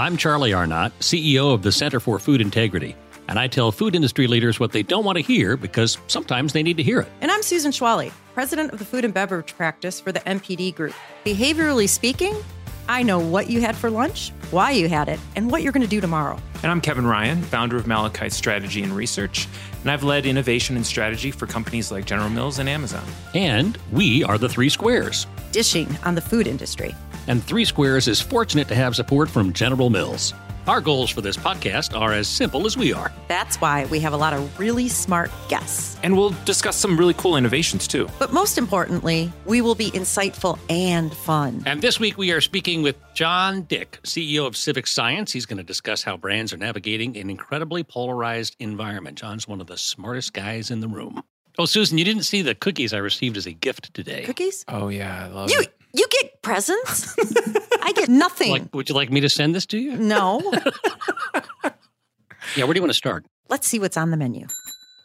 I'm Charlie Arnot, CEO of the Center for Food Integrity, and I tell food industry leaders what they don't want to hear because sometimes they need to hear it. And I'm Susan Schwallie, president of the food and beverage practice for the NPD Group. Behaviorally speaking, I know what you had for lunch, why you had it, and what you're going to do tomorrow. And I'm Kevin Ryan, founder of Malachite Strategy and Research, and I've led innovation and strategy for companies like General Mills and Amazon. And we are the Three Squares. Dishing on the food industry. And Three Squares is fortunate to have support from General Mills. Our goals for this podcast are as simple as we are. That's why we have a lot of really smart guests. And we'll discuss some really cool innovations too. But most importantly, we will be insightful and fun. And this week we are speaking with John Dick, CEO of Civic Science. He's going to discuss how brands are navigating an incredibly polarized environment. John's one of the smartest guys in the room. Oh, Susan, you didn't see the cookies I received as a gift today. Cookies? Oh yeah, I love You it. You get presents? I get nothing. Like, would you like me to send this to you? no. Yeah, where do you want to start? Let's see what's on the menu.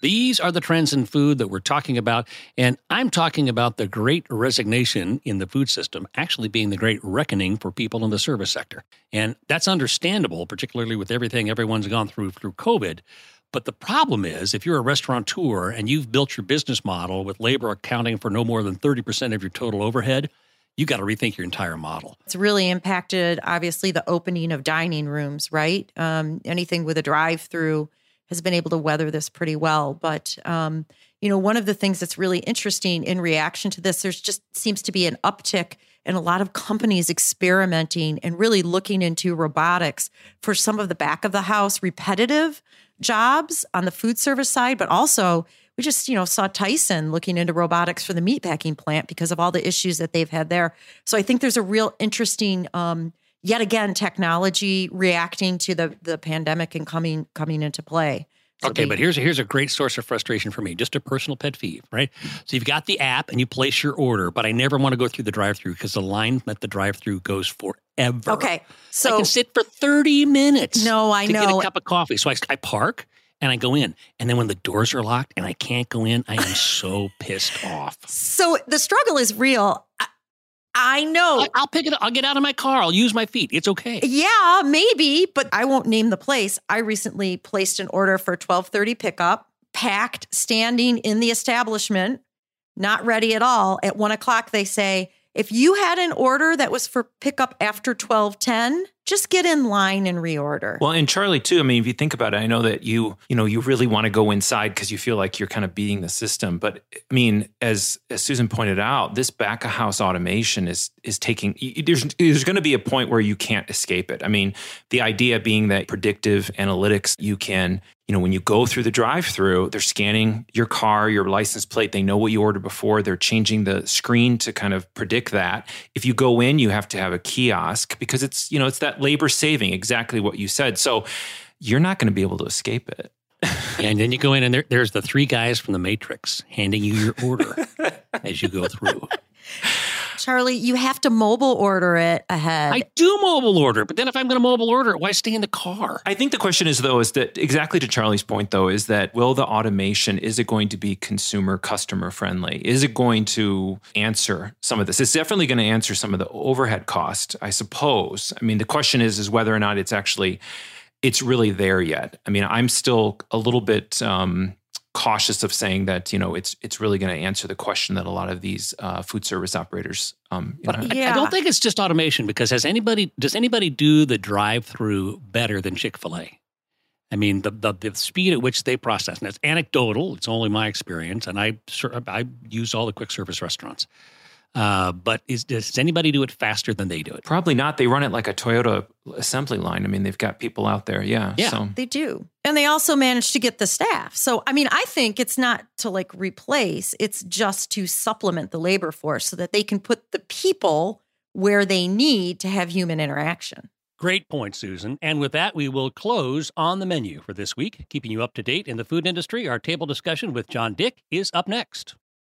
These are the trends in food that we're talking about. And I'm talking about the great resignation in the food system actually being the great reckoning for people in the service sector. And that's understandable, particularly with everything everyone's gone through through COVID. But the problem is, if you're a restaurateur and you've built your business model with labor accounting for no more than 30% of your total overhead, you got to rethink your entire model. It's really impacted, obviously, the opening of dining rooms, right? Um, anything with a drive through has been able to weather this pretty well. But, um, you know, one of the things that's really interesting in reaction to this, there's just seems to be an uptick in a lot of companies experimenting and really looking into robotics for some of the back of the house repetitive jobs on the food service side, but also we just you know saw Tyson looking into robotics for the meatpacking plant because of all the issues that they've had there. So I think there's a real interesting um, yet again technology reacting to the the pandemic and coming coming into play. So Okay, they- but here's a, here's a great source of frustration for me, just a personal pet peeve, right? So you've got the app and you place your order, but I never want to go through the drive-through because the line at the drive-through goes forever. okay, so I can sit for 30 minutes. No, I to get know. a cup of coffee. So I, I park and I go in, and then when the doors are locked and I can't go in, I am so pissed off. so the struggle is real. I, I know. I, I'll pick it up. I'll get out of my car. I'll use my feet. It's okay. Yeah, maybe, but I won't name the place. I recently placed an order for 12:30 pickup, packed, standing in the establishment, not ready at all. At one o'clock, they say, if you had an order that was for pickup after 12:10, just get in line and reorder. Well, and Charlie too. I mean, if you think about it, I know that you, you know, you really want to go inside because you feel like you're kind of beating the system. But I mean, as as Susan pointed out, this back of house automation is is taking. There's there's going to be a point where you can't escape it. I mean, the idea being that predictive analytics, you can, you know, when you go through the drive-through, they're scanning your car, your license plate. They know what you ordered before. They're changing the screen to kind of predict that. If you go in, you have to have a kiosk because it's you know it's that labor saving. Exactly what you said. So you're not going to be able to escape it. And then you go in, and there, there's the three guys from the Matrix handing you your order as you go through. Charlie, you have to mobile order it ahead. I do mobile order, but then if I'm going to mobile order it, why stay in the car? I think the question is though is that exactly to Charlie's point though is that will the automation is it going to be consumer customer friendly? Is it going to answer some of this? It's definitely going to answer some of the overhead cost, I suppose. I mean, the question is is whether or not it's actually it's really there yet. I mean, I'm still a little bit um, cautious of saying that you know it's it's really going to answer the question that a lot of these uh, food service operators. Um, you know, I- I, don't think it's just automation because has anybody does anybody do the drive-through better than Chick-fil-A? I mean, the, the the speed at which they process, and it's anecdotal. It's only my experience, and I I use all the quick service restaurants. Uh, but is, does anybody do it faster than they do it? Probably not. They run it like a Toyota assembly line. I mean, they've got people out there. Yeah. Yeah. So. They do. And they also manage to get the staff. So, I mean, I think it's not to like replace, it's just to supplement the labor force so that they can put the people where they need to have human interaction. Great point, Susan. And with that, we will close on the menu for this week. Keeping you up to date in the food industry, our table discussion with John Dick is up next.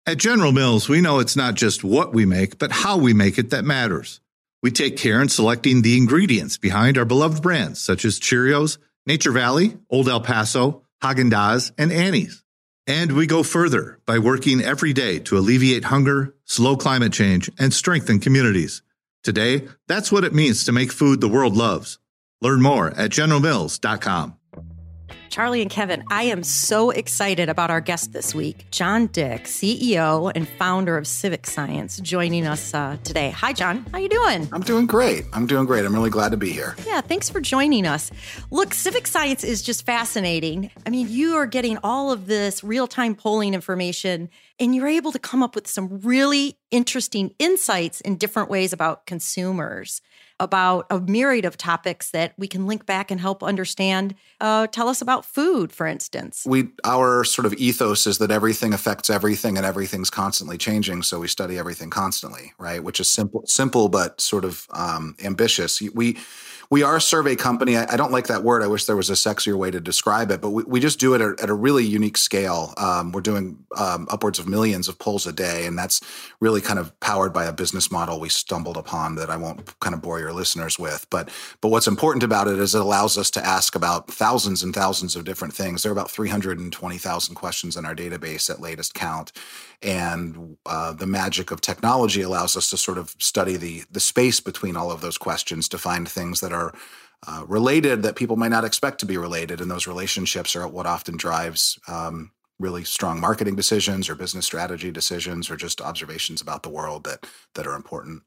At General Mills, we know it's not just what we make, but how we make it that matters. We take care in selecting the ingredients behind our beloved brands such as Cheerios, Nature Valley, Old El Paso, Haagen-Dazs, and Annie's. And we go further by working every day to alleviate hunger, slow climate change, and strengthen communities. Today, that's what it means to make food the world loves. Learn more at generalmills.com. Charlie and Kevin, I am so excited about our guest this week, John Dick, CEO and founder of Civic Science, joining us uh, today. Hi, John. How you doing? I'm doing great. I'm doing great. I'm really glad to be here. Yeah, thanks for joining us. Look, Civic Science is just fascinating. I mean, you are getting all of this real-time polling information and you're able to come up with some really interesting insights in different ways about consumers about a myriad of topics that we can link back and help understand. Uh, tell us about food, for instance. We our sort of ethos is that everything affects everything and everything's constantly changing, so we study everything constantly, right? Which is simple, simple but sort of um, ambitious. We we are a survey company. I, I, don't like that word. I wish there was a sexier way to describe it, but we, we just do it at, at a really unique scale. Um, we're doing um, upwards of millions of polls a day, and that's really kind of powered by a business model we stumbled upon that I won't kind of bore your listeners with. But but what's important about it is it allows us to ask about thousands and thousands of different things. There are about 320,000 questions in our database at latest count, and uh, the magic of technology allows us to sort of study the the space between all of those questions to find things that are uh, related that people might not expect to be related, and those relationships are what often drives um, really strong marketing decisions or business strategy decisions or just observations about the world that that are important.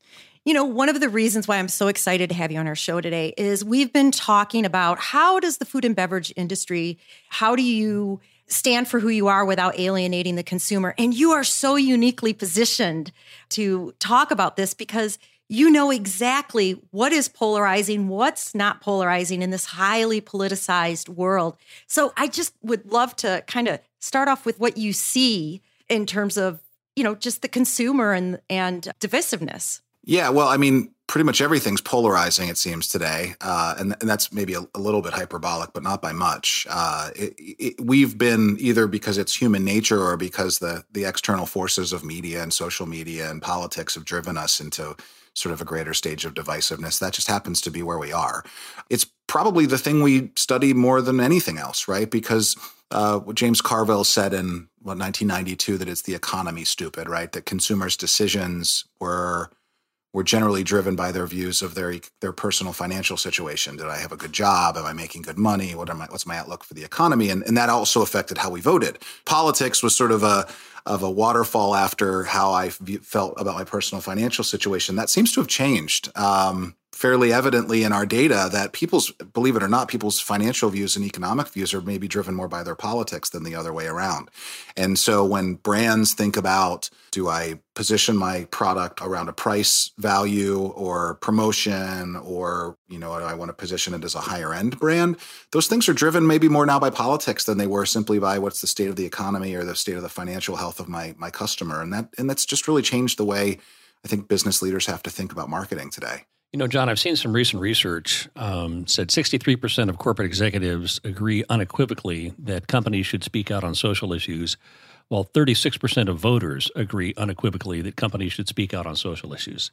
You know, one of the reasons why I'm so excited to have you on our show today is we've been talking about how does the food and beverage industry, how do you stand for who you are without alienating the consumer? And you are so uniquely positioned to talk about this because you know exactly what is polarizing, what's not polarizing in this highly politicized world. So I just would love to kind of start off with what you see in terms of, you know, just the consumer and and divisiveness. Yeah, well, I mean, pretty much everything's polarizing, it seems today, uh, and, and that's maybe a, a, little bit hyperbolic, but not by much. Uh, it, it, we've been either because it's human nature or because the the external forces of media and social media and politics have driven us into sort of a greater stage of divisiveness. That just happens to be where we are. It's probably the thing we study more than anything else, right? Because uh, James Carville said in what 1992 that it's the economy stupid, right? That consumers' decisions were were generally driven by their views of their their personal financial situation. Did I have a good job? Am I making good money? What am I, what's my outlook for the economy? And, and that also affected how we voted. Politics was sort of a of a waterfall after how I felt about my personal financial situation. That seems to have changed. Um, fairly evidently in our data that people's, believe it or not, people's financial views and economic views are maybe driven more by their politics than the other way around. And so when brands think about, do I position my product around a price value or promotion or, you know, do I want to position it as a higher end brand? Those things are driven maybe more now by politics than they were simply by what's the state of the economy or the state of the financial health of my my customer. And that and that's just really changed the way I think business leaders have to think about marketing today. You know, John, I've seen some recent research um, said 63% of corporate executives agree unequivocally that companies should speak out on social issues, while 36% of voters agree unequivocally that companies should speak out on social issues.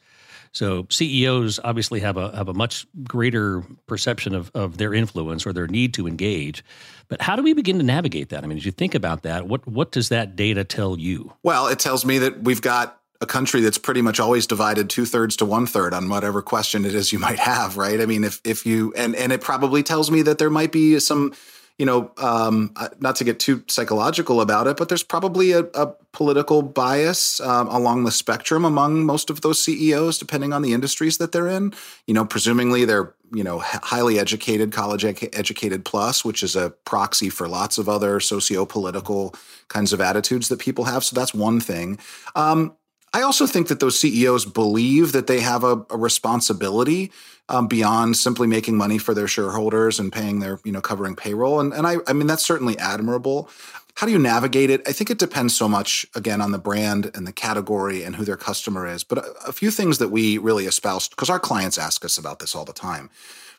So CEOs obviously have a have a much greater perception of, of their influence or their need to engage. But how do we begin to navigate that? I mean, as you think about that, what what does that data tell you? Well, it tells me that we've got a country that's pretty much always divided two thirds to one third on whatever question it is you might have, right? I mean, if if you and and it probably tells me that there might be some, you know, um, uh, not to get too psychological about it, but there's probably a, a political bias um, along the spectrum among most of those CEOs, depending on the industries that they're in. You know, presumably they're you know highly educated, college educated plus, which is a proxy for lots of other socio political kinds of attitudes that people have. So that's one thing. Um, I also think that those CEOs believe that they have a, a responsibility um, beyond simply making money for their shareholders and paying their, you know, covering payroll. And, and I, I mean, that's certainly admirable. How do you navigate it? I think it depends so much, again, on the brand and the category and who their customer is. But a, a few things that we really espouse, because our clients ask us about this all the time.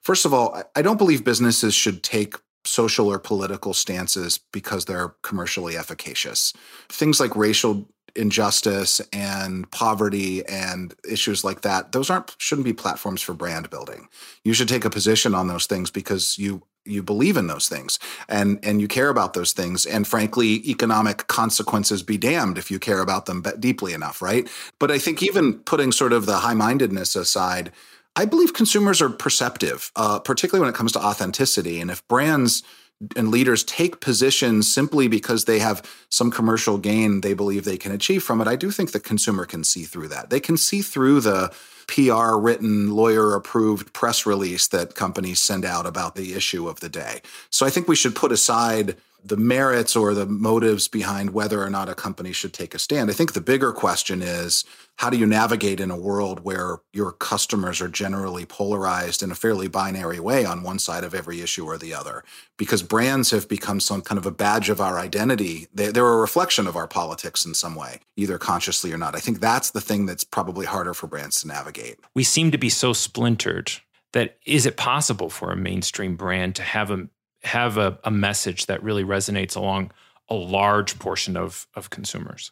First of all, I don't believe businesses should take social or political stances because they're commercially efficacious. Things like racial injustice and poverty and issues like that those aren't shouldn't be platforms for brand building. You should take a position on those things because you you believe in those things and and you care about those things. And frankly economic consequences be damned if you care about them deeply enough right? But i think even putting sort of the high-mindedness aside i believe consumers are perceptive uh, particularly when it comes to authenticity. And if brands and leaders take positions simply because they have some commercial gain they believe they can achieve from it, I do think the consumer can see through that. They can see through the PR written, lawyer approved press release that companies send out about the issue of the day. So I think we should put aside the merits or the motives behind whether or not a company should take a stand. I think the bigger question is how do you navigate in a world where your customers are generally polarized in a fairly binary way on one side of every issue or the other? Because brands have become some kind of a badge of our identity. They, are a reflection of our politics in some way, either consciously or not. I think that's the thing that's probably harder for brands to navigate. We seem to be so splintered that is it possible for a mainstream brand to have a have a, a message that really resonates along a large portion of, of consumers?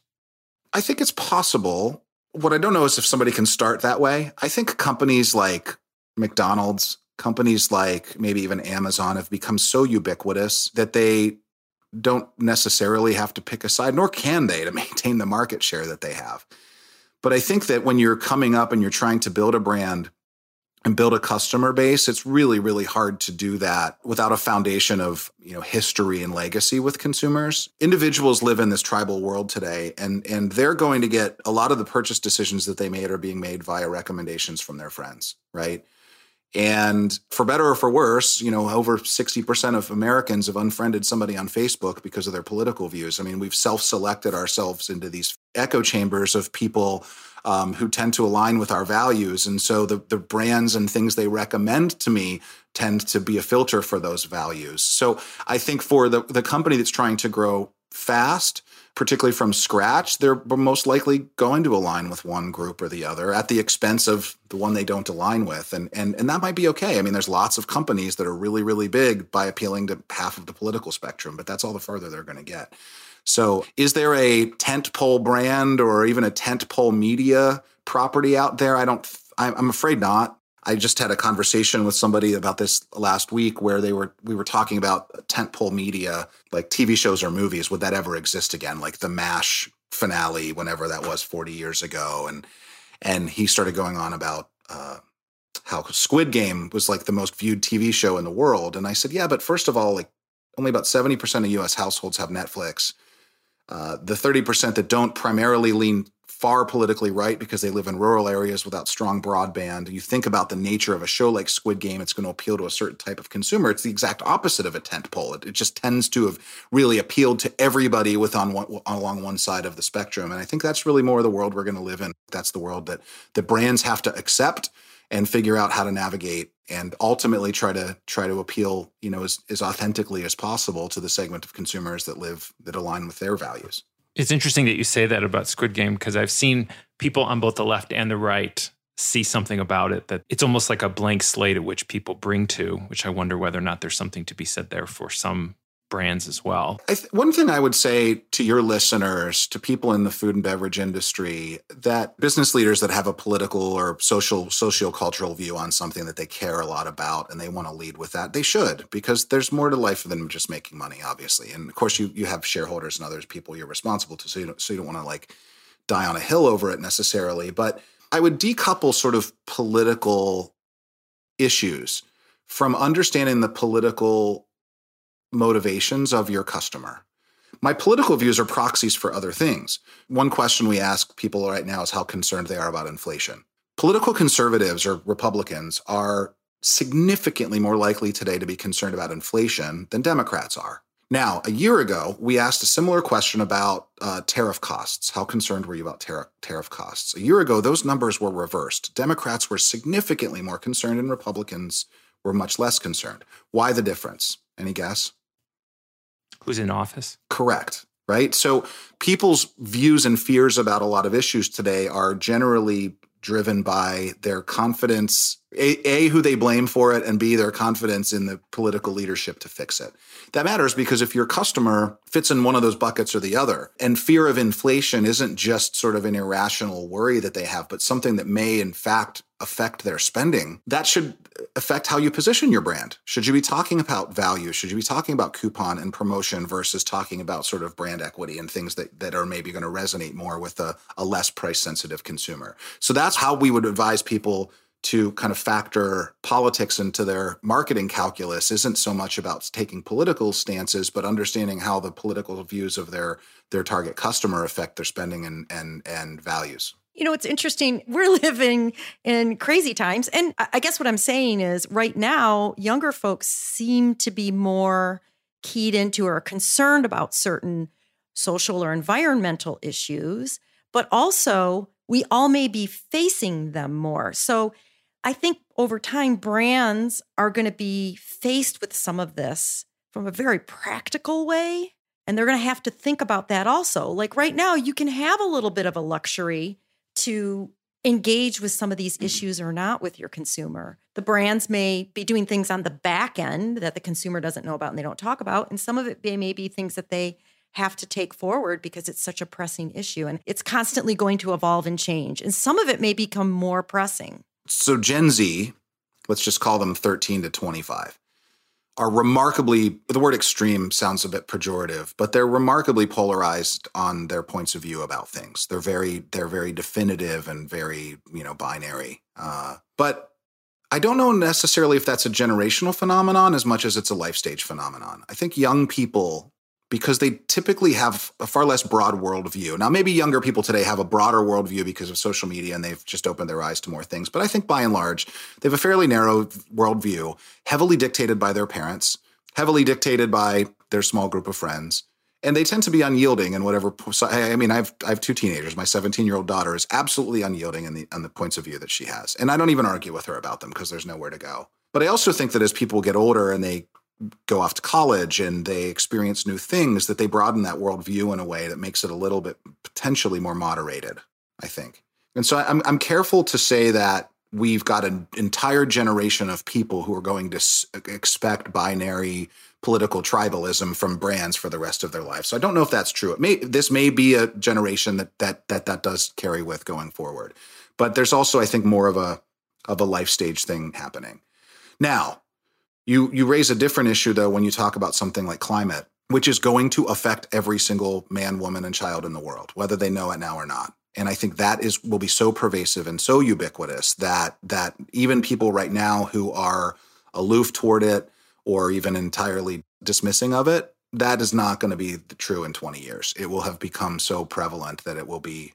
I think it's possible. What I don't know is if somebody can start that way. I think companies like McDonald's, companies like maybe even Amazon have become so ubiquitous that they don't necessarily have to pick a side, nor can they to maintain the market share that they have. But I think that when you're coming up and you're trying to build a brand and build a customer base it's really really hard to do that without a foundation of you know history and legacy with consumers individuals live in this tribal world today and and they're going to get a lot of the purchase decisions that they made are being made via recommendations from their friends right and for better or for worse, you know, over 60% of Americans have unfriended somebody on Facebook because of their political views. I mean, we've self selected ourselves into these echo chambers of people um, who tend to align with our values. And so the, the brands and things they recommend to me tend to be a filter for those values. So I think for the, the company that's trying to grow fast, particularly from scratch, they're most likely going to align with one group or the other at the expense of the one they don't align with. And and and that might be okay. I mean, there's lots of companies that are really, really big by appealing to half of the political spectrum, but that's all the further they're going to get. So, is there a tentpole brand or even a tentpole media property out there? I don't. I'm afraid not. I just had a conversation with somebody about this last week where they were we were talking about tentpole media, like TV shows or movies. Would that ever exist again? Like the MASH finale, whenever that was 40 years ago, and and he started going on about uh, how Squid Game was like the most viewed TV show in the world. And I said, yeah, but first of all, like only about 70% of US households have Netflix. Uh, the 30% that don't primarily lean far politically right because they live in rural areas without strong broadband. You think about the nature of a show like Squid Game, it's going to appeal to a certain type of consumer. It's the exact opposite of a tent pole. It, it just tends to have really appealed to everybody with on one, along one side of the spectrum. And I think that's really more the world we're going to live in. That's the world that the brands have to accept and figure out how to navigate and ultimately try to try to appeal you know as, as authentically as possible to the segment of consumers that live that align with their values. It's interesting that you say that about squid game because i've seen people on both the left and the right see something about it that it's almost like a blank slate at which people bring to which i wonder whether or not there's something to be said there for some brands as well. Th- one thing I would say to your listeners, to people in the food and beverage industry, that business leaders that have a political or social, socio-cultural view on something that they care a lot about and they want to lead with that, they should, because there's more to life than just making money, obviously. And of course, you you have shareholders and others people you're responsible to, so you don't, so you don't want to like die on a hill over it necessarily. But I would decouple sort of political issues from understanding the political motivations of your customer. My political views are proxies for other things. One question we ask people right now is how concerned they are about inflation. Political conservatives or Republicans are significantly more likely today to be concerned about inflation than Democrats are. Now, a year ago, we asked a similar question about uh, tariff costs. How concerned were you about tariff, tariff costs? A year ago, those numbers were reversed. Democrats were significantly more concerned, and Republicans were much less concerned. Why the difference? Any guess? Who's in office? Correct. Right. So people's views and fears about a lot of issues today are generally driven by their confidence a, a, who they blame for it and b their confidence in the political leadership to fix it. That matters because if your customer fits in one of those buckets or the other and fear of inflation isn't just sort of an irrational worry that they have but something that may in fact affect their spending that should affect how you position your brand. Should you be talking about value? Should you be talking about coupon and promotion versus talking about sort of brand equity and things that, that are maybe going to resonate more with a, a less price sensitive consumer? So that's how we would advise people to kind of factor politics into their marketing calculus isn't so much about taking political stances, but understanding how the political views of their their target customer affect their spending and and and values. You know, it's interesting. We're living in crazy times. And I guess what I'm saying is right now, younger folks seem to be more keyed into or concerned about certain social or environmental issues, but also we all may be facing them more. So I think over time, brands are going to be faced with some of this from a very practical way. And they're going to have to think about that also. Like right now, you can have a little bit of a luxury to engage with some of these mm. issues or not with your consumer. The brands may be doing things on the back end that the consumer doesn't know about and they don't talk about. And some of it may be things that they have to take forward because it's such a pressing issue and it's constantly going to evolve and change. And some of it may become more pressing so Gen Z, let's just call them 13 to 25, are remarkably, the word extreme sounds a bit pejorative, but they're remarkably polarized on their points of view about things. They're very, they're very definitive and very, you know, binary. Uh, but I don't know necessarily if that's a generational phenomenon as much as it's a life stage phenomenon. I think young people because they typically have a far less broad worldview. Now, maybe younger people today have a broader worldview because of social media and they've just opened their eyes to more things. But I think by and large, they have a fairly narrow worldview, heavily dictated by their parents, heavily dictated by their small group of friends. And they tend to be unyielding in whatever. I mean, I've I have two teenagers. My 17 year old daughter is absolutely unyielding in the on the points of view that she has, and I don't even argue with her about them because there's nowhere to go. But I also think that as people get older and they go off to college and they experience new things that they broaden that worldview in a way that makes it a little bit potentially more moderated i think. And so i'm, I'm careful to say that we've got an entire generation of people who are going to s- expect binary political tribalism from brands for the rest of their life so i don't know if that's true. It may this may be a generation that that that that does carry with going forward. But there's also i think more of a of a life stage thing happening. Now you you raise a different issue though when you talk about something like climate, which is going to affect every single man, woman, and child in the world, whether they know it now or not. And I think that is will be so pervasive and so ubiquitous that that even people right now who are aloof toward it or even entirely dismissing of it, that is not going to be true in 20 years. It will have become so prevalent that it will be,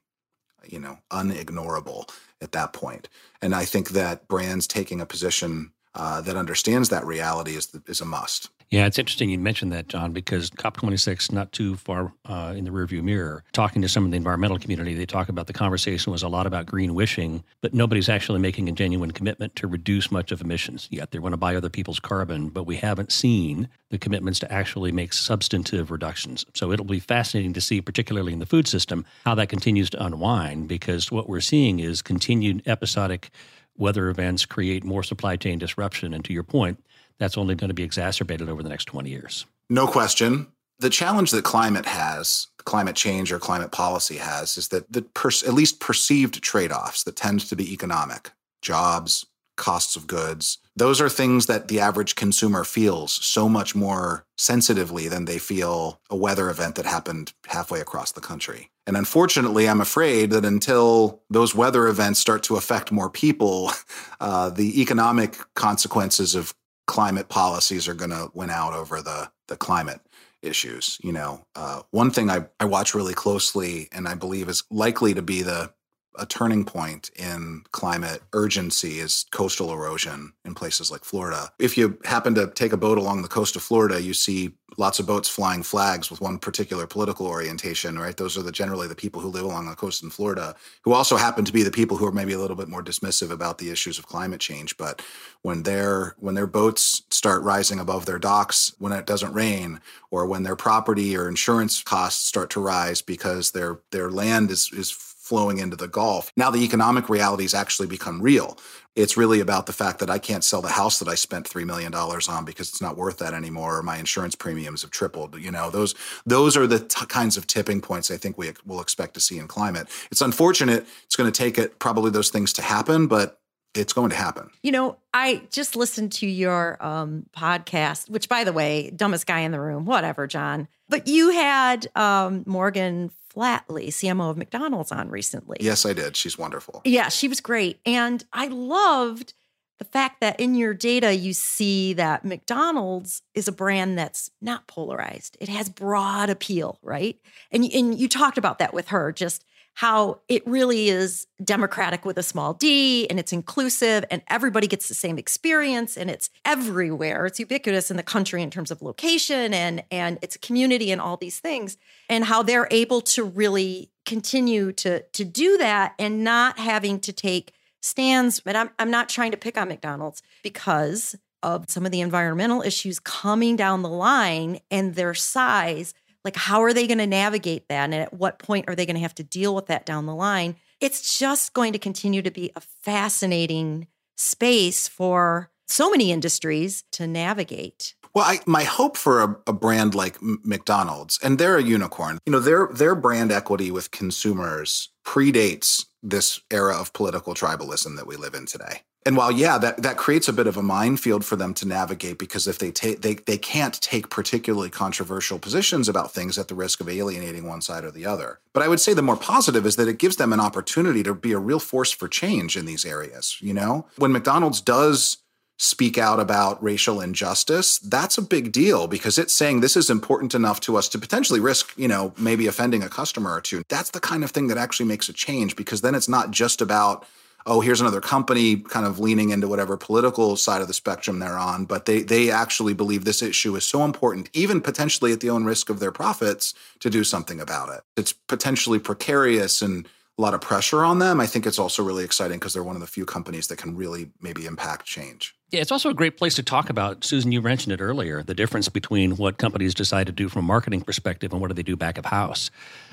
you know, unignorable at that point. And I think that brands taking a position uh, that understands that reality is, the, is a must. Yeah, it's interesting you mentioned that, John, because COP26, not too far uh, in the rearview mirror, talking to some of the environmental community, they talk about the conversation was a lot about green wishing, but nobody's actually making a genuine commitment to reduce much of emissions yet. They want to buy other people's carbon, but we haven't seen the commitments to actually make substantive reductions. So it'll be fascinating to see, particularly in the food system, how that continues to unwind, because what we're seeing is continued episodic weather events create more supply chain disruption. And to your point, that's only going to be exacerbated over the next 20 years. No question. The challenge that climate has, climate change or climate policy has, is that the per- at least perceived trade offs that tend to be economic jobs, costs of goods. Those are things that the average consumer feels so much more sensitively than they feel a weather event that happened halfway across the country. And unfortunately, I'm afraid that until those weather events start to affect more people, uh, the economic consequences of climate policies are going to win out over the, the climate issues. You know, uh, one thing I, I watch really closely and I believe is likely to be the a turning point in climate urgency is coastal erosion in places like Florida. If you happen to take a boat along the coast of Florida, you see lots of boats flying flags with one particular political orientation, right? Those are the generally the people who live along the coast in Florida, who also happen to be the people who are maybe a little bit more dismissive about the issues of climate change. But when their when their boats start rising above their docks when it doesn't rain, or when their property or insurance costs start to rise because their their land is is flowing into the Gulf. Now the economic realities actually become real. It's really about the fact that I can't sell the house that I spent $3 million on because it's not worth that anymore, or my insurance premiums have tripled. You know, those those are the t- kinds of tipping points I think we will expect to see in climate. It's unfortunate. It's going to take it probably those things to happen, but it's going to happen. You know, I just listened to your um, podcast, which, by the way, dumbest guy in the room, whatever, John. But you had um, Morgan Flatley, CMO of McDonald's, on recently. Yes, I did. She's wonderful. Yeah, she was great. And I loved the fact that in your data, you see that McDonald's is a brand that's not polarized. It has broad appeal, right? And, and you talked about that with her, just how it really is democratic with a small d and it's inclusive and everybody gets the same experience and it's everywhere. It's ubiquitous in the country in terms of location and and it's a community and all these things and how they're able to really continue to to do that and not having to take stands. But I'm I'm not trying to pick on McDonald's because of some of the environmental issues coming down the line and their size like, how are they going to navigate that? And at what point are they going to have to deal with that down the line? It's just going to continue to be a fascinating space for so many industries to navigate. Well, I, my hope for a, a brand like McDonald's, and they're a unicorn, you know, their their brand equity with consumers predates this era of political tribalism that we live in today and while yeah that, that creates a bit of a minefield for them to navigate because if they take they, they can't take particularly controversial positions about things at the risk of alienating one side or the other. But i would say the more positive is that it gives them an opportunity to be a real force for change in these areas you know? When mcdonald's does speak out about racial injustice that's a big deal because it's saying this is important enough to us to potentially risk you know maybe offending a customer or two. That's the kind of thing that actually makes a change because then it's not just about oh, here's another company kind of leaning into whatever political side of the spectrum they're on, but they they actually believe this issue is so important, even potentially at the own risk of their profits, to do something about it. It's potentially precarious and a lot of pressure on them. I think it's also really exciting because they're one of the few companies that can really maybe impact change. Yeah, it's also a great place to talk about, Susan, you mentioned it earlier, the difference between what companies decide to do from a marketing perspective and what do they do back of house.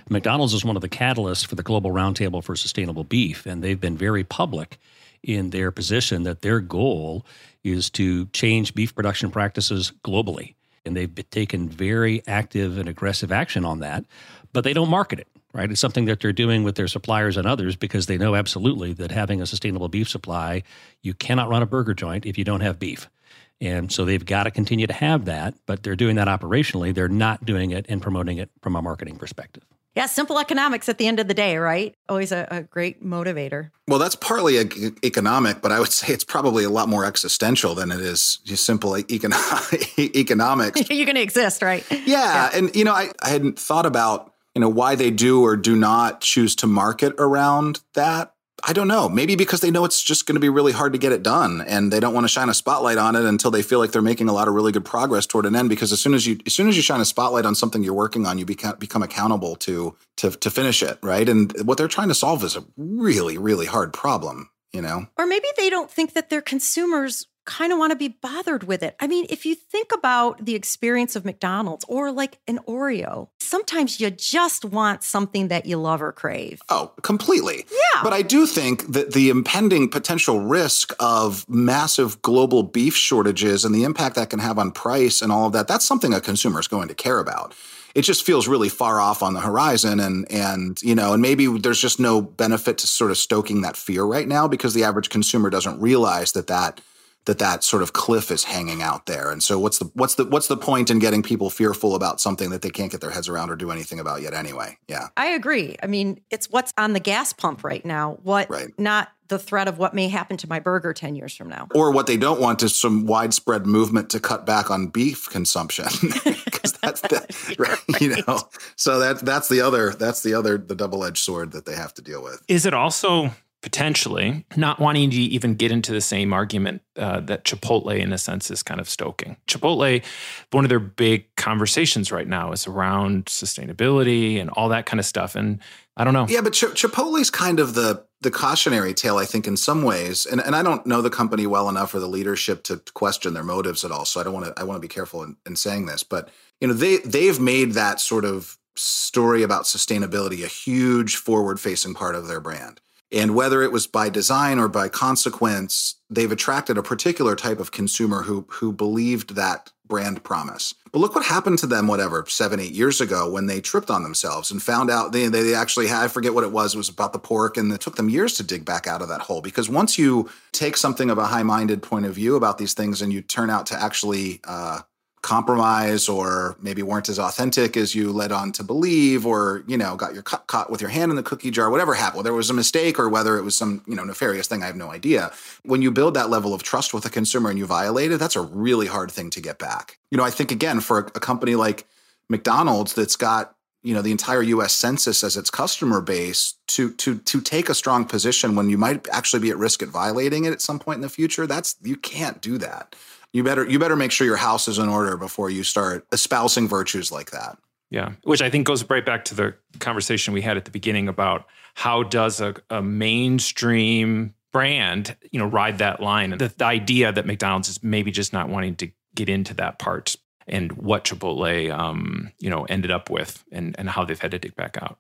McDonald's is one of the catalysts for the Global Roundtable for Sustainable Beef, and they've been very public in their position that their goal is to change beef production practices globally. And they've taken very active and aggressive action on that, but they don't market it right? It's something that they're doing with their suppliers and others because they know absolutely that having a sustainable beef supply, you cannot run a burger joint if you don't have beef. And so they've got to continue to have that, but they're doing that operationally. They're not doing it and promoting it from a marketing perspective. Yeah, simple economics at the end of the day, right? Always a, a great motivator. Well, that's partly economic, but I would say it's probably a lot more existential than it is just simple econo- economics. You're going to exist, right? Yeah, yeah. And, you know, I, I hadn't thought about you know why they do or do not choose to market around that i don't know. Maybe because they know it's just going to be really hard to get it done and they don't want to shine a spotlight on it until they feel like they're making a lot of really good progress toward an end because as soon as you as soon as you shine a spotlight on something you're working on you become, become accountable to to to finish it right? And what they're trying to solve is a really really hard problem you know? Or maybe they don't think that their consumers kind of want to be bothered with it. I mean, if you think about the experience of McDonald's or like an Oreo, sometimes you just want something that you love or crave. Oh, completely. Yeah. But I do think that the impending potential risk of massive global beef shortages and the impact that can have on price and all of that, that's something a consumer is going to care about it just feels really far off on the horizon and and you know and maybe there's just no benefit to sort of stoking that fear right now because the average consumer doesn't realize that that that that sort of cliff is hanging out there. And so what's the what's the what's the point in getting people fearful about something that they can't get their heads around or do anything about yet anyway? Yeah. I agree. I mean, it's what's on the gas pump right now. What right. not the threat of what may happen to my burger 10 years from now. Or what they don't want is some widespread movement to cut back on beef consumption. Because that's the, right, right. you know. So that that's the other that's the other the double-edged sword that they have to deal with. Is it also potentially not wanting to even get into the same argument uh, that Chipotle, in a sense, is kind of stoking. Chipotle, one of their big conversations right now is around sustainability and all that kind of stuff. And I don't know. Yeah, but Ch- Chipotle's kind of the the cautionary tale, I think, in some ways. And and I don't know the company well enough or the leadership to question their motives at all. So I don't want to. I want to be careful in, in saying this, but you know, they they've made that sort of story about sustainability a huge forward facing part of their brand. And whether it was by design or by consequence, they've attracted a particular type of consumer who who believed that brand promise. But look what happened to them, whatever, seven, eight years ago when they tripped on themselves and found out they, they actually had, I forget what it was, it was about the pork, and it took them years to dig back out of that hole. Because once you take something of a high minded point of view about these things and you turn out to actually uh, compromise or maybe weren't as authentic as you led on to believe or you know got your cut caught with your hand in the cookie jar whatever happened whether it was a mistake or whether it was some you know nefarious thing i have no idea. When you build that level of trust with a consumer and you violate it that's a really hard thing to get back. You know i think again for a, a company like mcdonald's that's got you know the entire US census as its customer base to to to take a strong position when you might actually be at risk at violating it at some point in the future that's you can't do that you better you better make sure your house is in order before you start espousing virtues like that. Yeah, which I think goes right back to the conversation we had at the beginning about how does a, a mainstream brand, you know, ride that line. The, the idea that McDonald's is maybe just not wanting to get into that part and what Chipotle, um, you know, ended up with and, and how they've had to dig back out.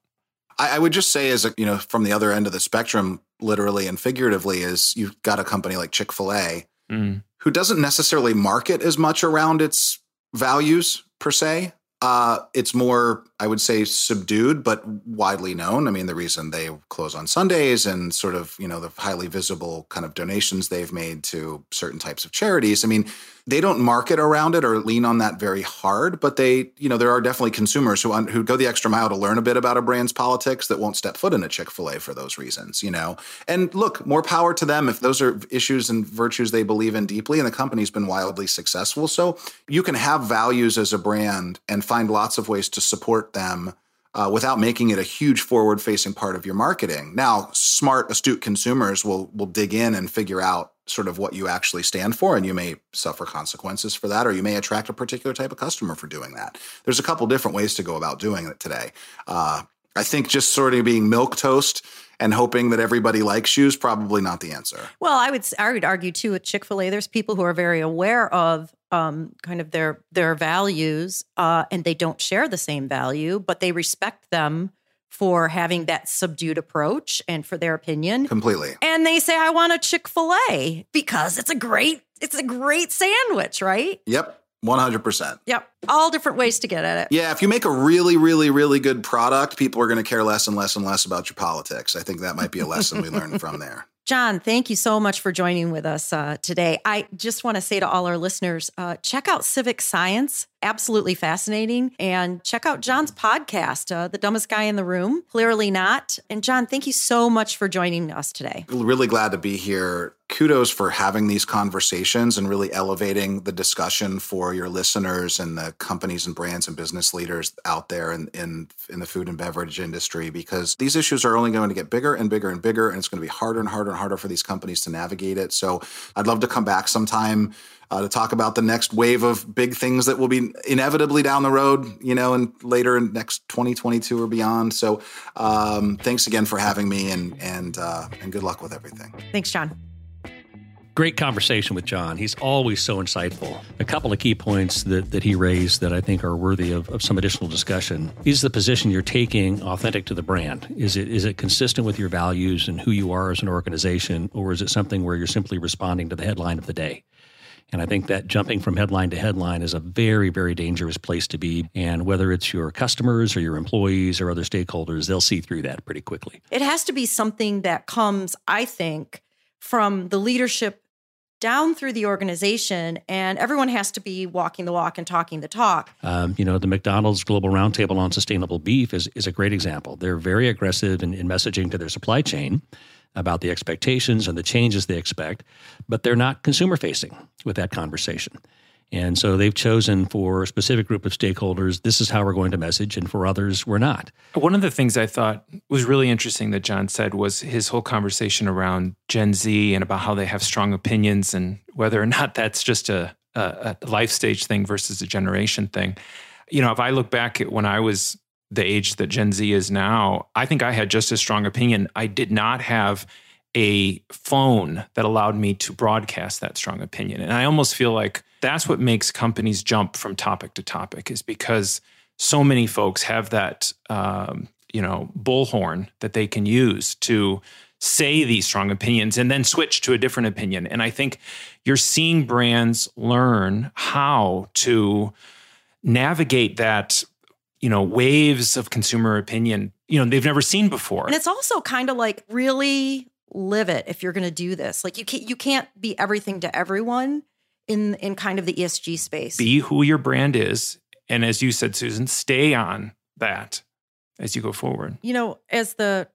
I, I would just say, as a, you know, from the other end of the spectrum, literally and figuratively, is you've got a company like Chick Fil A mm who doesn't necessarily market as much around its values per se. Uh, it's more, I would say, subdued, but widely known. I mean, the reason they close on Sundays and sort of, you know, the highly visible kind of donations they've made to certain types of charities. I mean, they don't market around it or lean on that very hard, but they, you know, there are definitely consumers who who go the extra mile to learn a bit about a brand's politics that won't step foot in a Chick Fil A for those reasons, you know. And look, more power to them if those are issues and virtues they believe in deeply, and the company's been wildly successful. So you can have values as a brand and find lots of ways to support them uh, without making it a huge forward facing part of your marketing. Now, smart, astute consumers will will dig in and figure out sort of what you actually stand for, and you may suffer consequences for that, or you may attract a particular type of customer for doing that. There's a couple different ways to go about doing it today. Uh, I think just sort of being milk toast and hoping that everybody likes you is probably not the answer. Well, I would I would argue too with Chick Fil A. There's people who are very aware of um, kind of their their values, uh, and they don't share the same value, but they respect them for having that subdued approach and for their opinion completely. And they say, "I want a Chick Fil A because it's a great it's a great sandwich, right?" Yep. 100%. Yep. All different ways to get at it. Yeah. If you make a really, really, really good product, people are going to care less and less and less about your politics. I think that might be a lesson we learned from there. John, thank you so much for joining with us uh, today. I just want to say to all our listeners uh, check out Civic Science, absolutely fascinating. And check out John's podcast, uh, The Dumbest Guy in the Room, Clearly Not. And John, thank you so much for joining us today. Really glad to be here kudos for having these conversations and really elevating the discussion for your listeners and the companies and brands and business leaders out there in, in, in the food and beverage industry because these issues are only going to get bigger and bigger and bigger and it's going to be harder and harder and harder for these companies to navigate it so i'd love to come back sometime uh, to talk about the next wave of big things that will be inevitably down the road, you know, and later in next 2022 or beyond. So, um, thanks again for having me, and and uh, and good luck with everything. Thanks, John. Great conversation with John. He's always so insightful. A couple of key points that, that he raised that I think are worthy of, of some additional discussion. Is the position you're taking authentic to the brand? Is it is it consistent with your values and who you are as an organization, or is it something where you're simply responding to the headline of the day? And I think that jumping from headline to headline is a very, very dangerous place to be. And whether it's your customers or your employees or other stakeholders, they'll see through that pretty quickly. It has to be something that comes, I think, from the leadership down through the organization, and everyone has to be walking the walk and talking the talk. Um, you know, the McDonald's Global Roundtable on Sustainable Beef is, is a great example. They're very aggressive in, in messaging to their supply chain about the expectations and the changes they expect, but they're not consumer facing with that conversation. And so they've chosen for a specific group of stakeholders, this is how we're going to message, and for others, we're not. One of the things I thought was really interesting that John said was his whole conversation around Gen Z and about how they have strong opinions and whether or not that's just a, a, a life stage thing versus a generation thing. You know, if I look back at when I was the age that Gen Z is now, I think I had just as strong opinion. I did not have a phone that allowed me to broadcast that strong opinion. And I almost feel like that's what makes companies jump from topic to topic is because so many folks have that um, you know bullhorn that they can use to say these strong opinions and then switch to a different opinion. And I think you're seeing brands learn how to navigate that you know waves of consumer opinion you know they've never seen before. And it's also kind of like really live it if you're going to do this. Like you can't you can't be everything to everyone in in kind of the ESG space. Be who your brand is and as you said Susan stay on that as you go forward. You know as the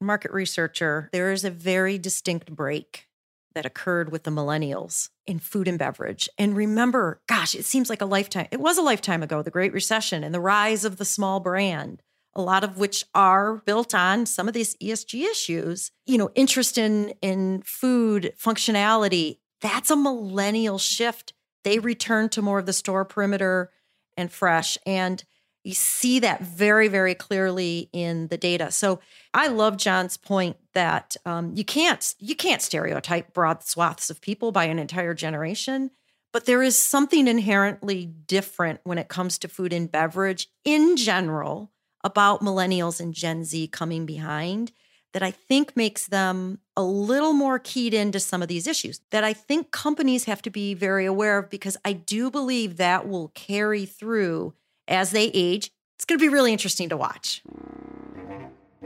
market researcher there is a very distinct break that occurred with the millennials in food and beverage. And remember, gosh, it seems like a lifetime. It was a lifetime ago, the Great Recession and the rise of the small brand, a lot of which are built on some of these ESG issues. You know, interest in in food functionality. That's a millennial shift. They return to more of the store perimeter and fresh. And you see that very, very clearly in the data. So I love John's point that um, you can't you can't stereotype broad swaths of people by an entire generation, but there is something inherently different when it comes to food and beverage in general about millennials and Gen Z coming behind that I think makes them a little more keyed into some of these issues that I think companies have to be very aware of because I do believe that will carry through as they age. It's going to be really interesting to watch.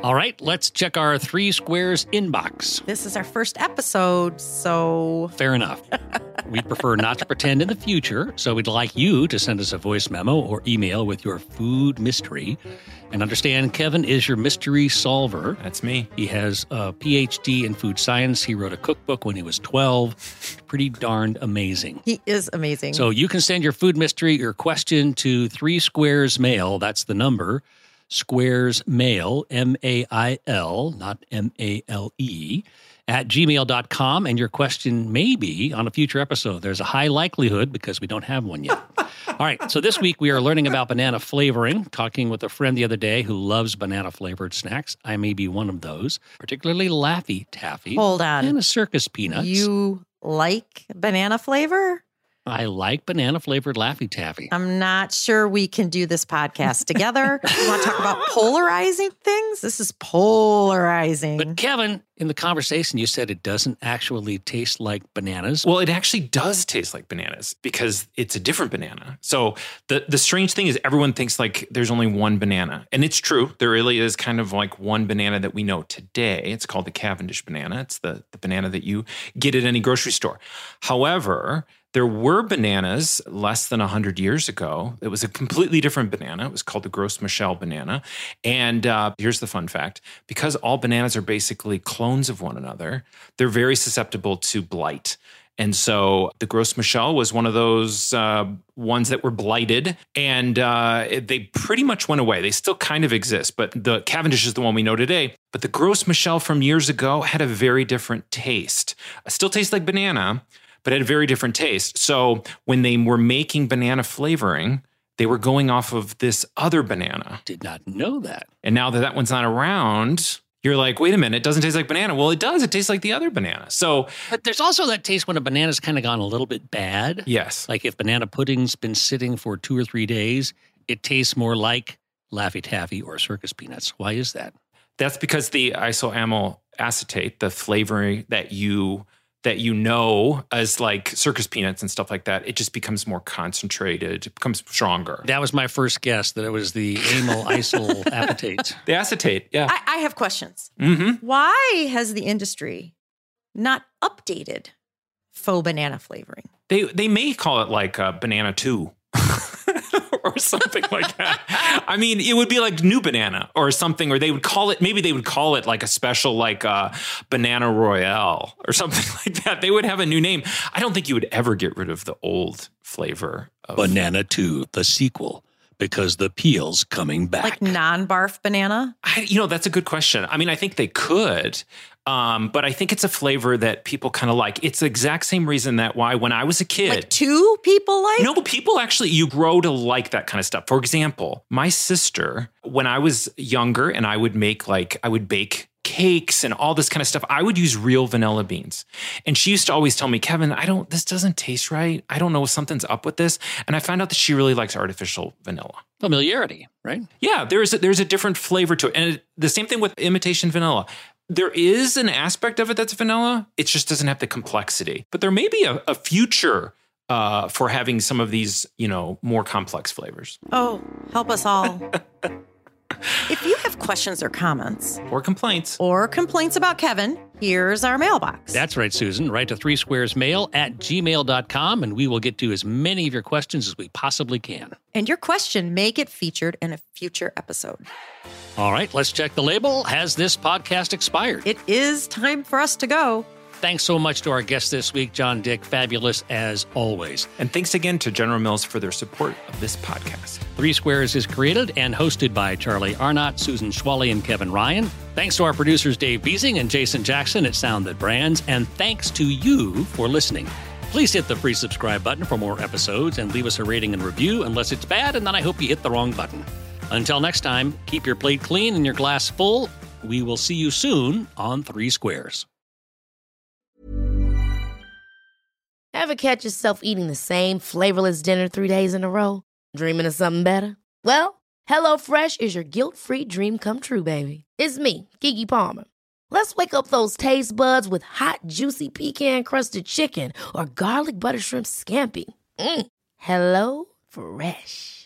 All right, let's check our three squares inbox. This is our first episode, so. Fair enough. We'd prefer not to pretend in the future, so we'd like you to send us a voice memo or email with your food mystery. And understand Kevin is your mystery solver. That's me. He has a PhD in food science. He wrote a cookbook when he was 12. Pretty darned amazing. He is amazing. So you can send your food mystery your question to Three Squares Mail. That's the number. Squares Mail, M A I L, not M A L E, at gmail.com. And your question may be on a future episode. There's a high likelihood because we don't have one yet. All right. So this week we are learning about banana flavoring, talking with a friend the other day who loves banana flavored snacks. I may be one of those, particularly Laffy Taffy. Hold on. And a circus peanuts. You like banana flavor? I like banana flavored Laffy Taffy. I'm not sure we can do this podcast together. you want to talk about polarizing things? This is polarizing. But Kevin, in the conversation, you said it doesn't actually taste like bananas. Well, it actually does taste like bananas because it's a different banana. So the the strange thing is everyone thinks like there's only one banana. And it's true. There really is kind of like one banana that we know today. It's called the Cavendish banana. It's the, the banana that you get at any grocery store. However, there were bananas less than 100 years ago. It was a completely different banana. It was called the Gros Michel banana. And uh, here's the fun fact because all bananas are basically clones of one another, they're very susceptible to blight. And so the Gros Michel was one of those uh, ones that were blighted, and uh, they pretty much went away. They still kind of exist, but the Cavendish is the one we know today. But the Gros Michel from years ago had a very different taste. It still tastes like banana, but had a very different taste. So when they were making banana flavoring, they were going off of this other banana. Did not know that. And now that that one's not around, you're like, wait a minute, it doesn't taste like banana. Well, it does. It tastes like the other banana. So, but there's also that taste when a banana's kind of gone a little bit bad. Yes. Like if banana pudding's been sitting for two or three days, it tastes more like Laffy Taffy or circus peanuts. Why is that? That's because the isoamyl acetate, the flavoring that you that you know as like circus peanuts and stuff like that, it just becomes more concentrated. It becomes stronger. That was my first guess that it was the amyl isyl acetate. The acetate, yeah. I, I have questions. Mm-hmm. Why has the industry not updated faux banana flavoring? They they may call it like uh, banana two. or something like that. I mean, it would be like new banana or something, or they would call it, maybe they would call it like a special, like uh, banana royale or something like that. They would have a new name. I don't think you would ever get rid of the old flavor of Banana 2, the sequel, because the peel's coming back. Like non barf banana? I, you know, that's a good question. I mean, I think they could. Um, but I think it's a flavor that people kind of like. It's the exact same reason that why when I was a kid, Like two people like? no, people actually, you grow to like that kind of stuff. For example, my sister, when I was younger and I would make like, I would bake cakes and all this kind of stuff, I would use real vanilla beans. And she used to always tell me, Kevin, I don't, this doesn't taste right. I don't know if something's up with this. And I found out that she really likes artificial vanilla. Familiarity, right? Yeah, there's a, there's a different flavor to it. And it, the same thing with imitation vanilla. There is an aspect of it that's vanilla. It just doesn't have the complexity. But there may be a, a future uh, for having some of these, you know, more complex flavors Oh, help us all. if you have questions or comments or complaints. or complaints about Kevin, here's our mailbox. That's right, Susan. Write to three squares mail at gmail.com and we will get to as many of your questions as we possibly can. and your question may get featured in a future episode. All right, let's check the label. Has this podcast expired? It is time for us to go. Thanks so much to our guest this week, John Dick. Fabulous as always. And thanks again to General Mills for their support of this podcast. Three Squares is created and hosted by Charlie Arnot, Susan Schwallie, and Kevin Ryan. Thanks to our producers Dave Beasing and Jason Jackson at Sound That Brands, and thanks to you for listening. Please hit the free subscribe button for more episodes and leave us a rating and review unless it's bad, and then I hope you hit the wrong button. Until next time, keep your plate clean and your glass full. We will see you soon on Three Squares. Ever catch yourself eating the same flavorless dinner three days in a row? Dreaming of something better? Well, HelloFresh is your guilt free dream come true, baby. It's me, Keke Palmer. Let's wake up those taste buds with hot, juicy pecan crusted chicken or garlic butter shrimp scampi. Mm. Hello Fresh.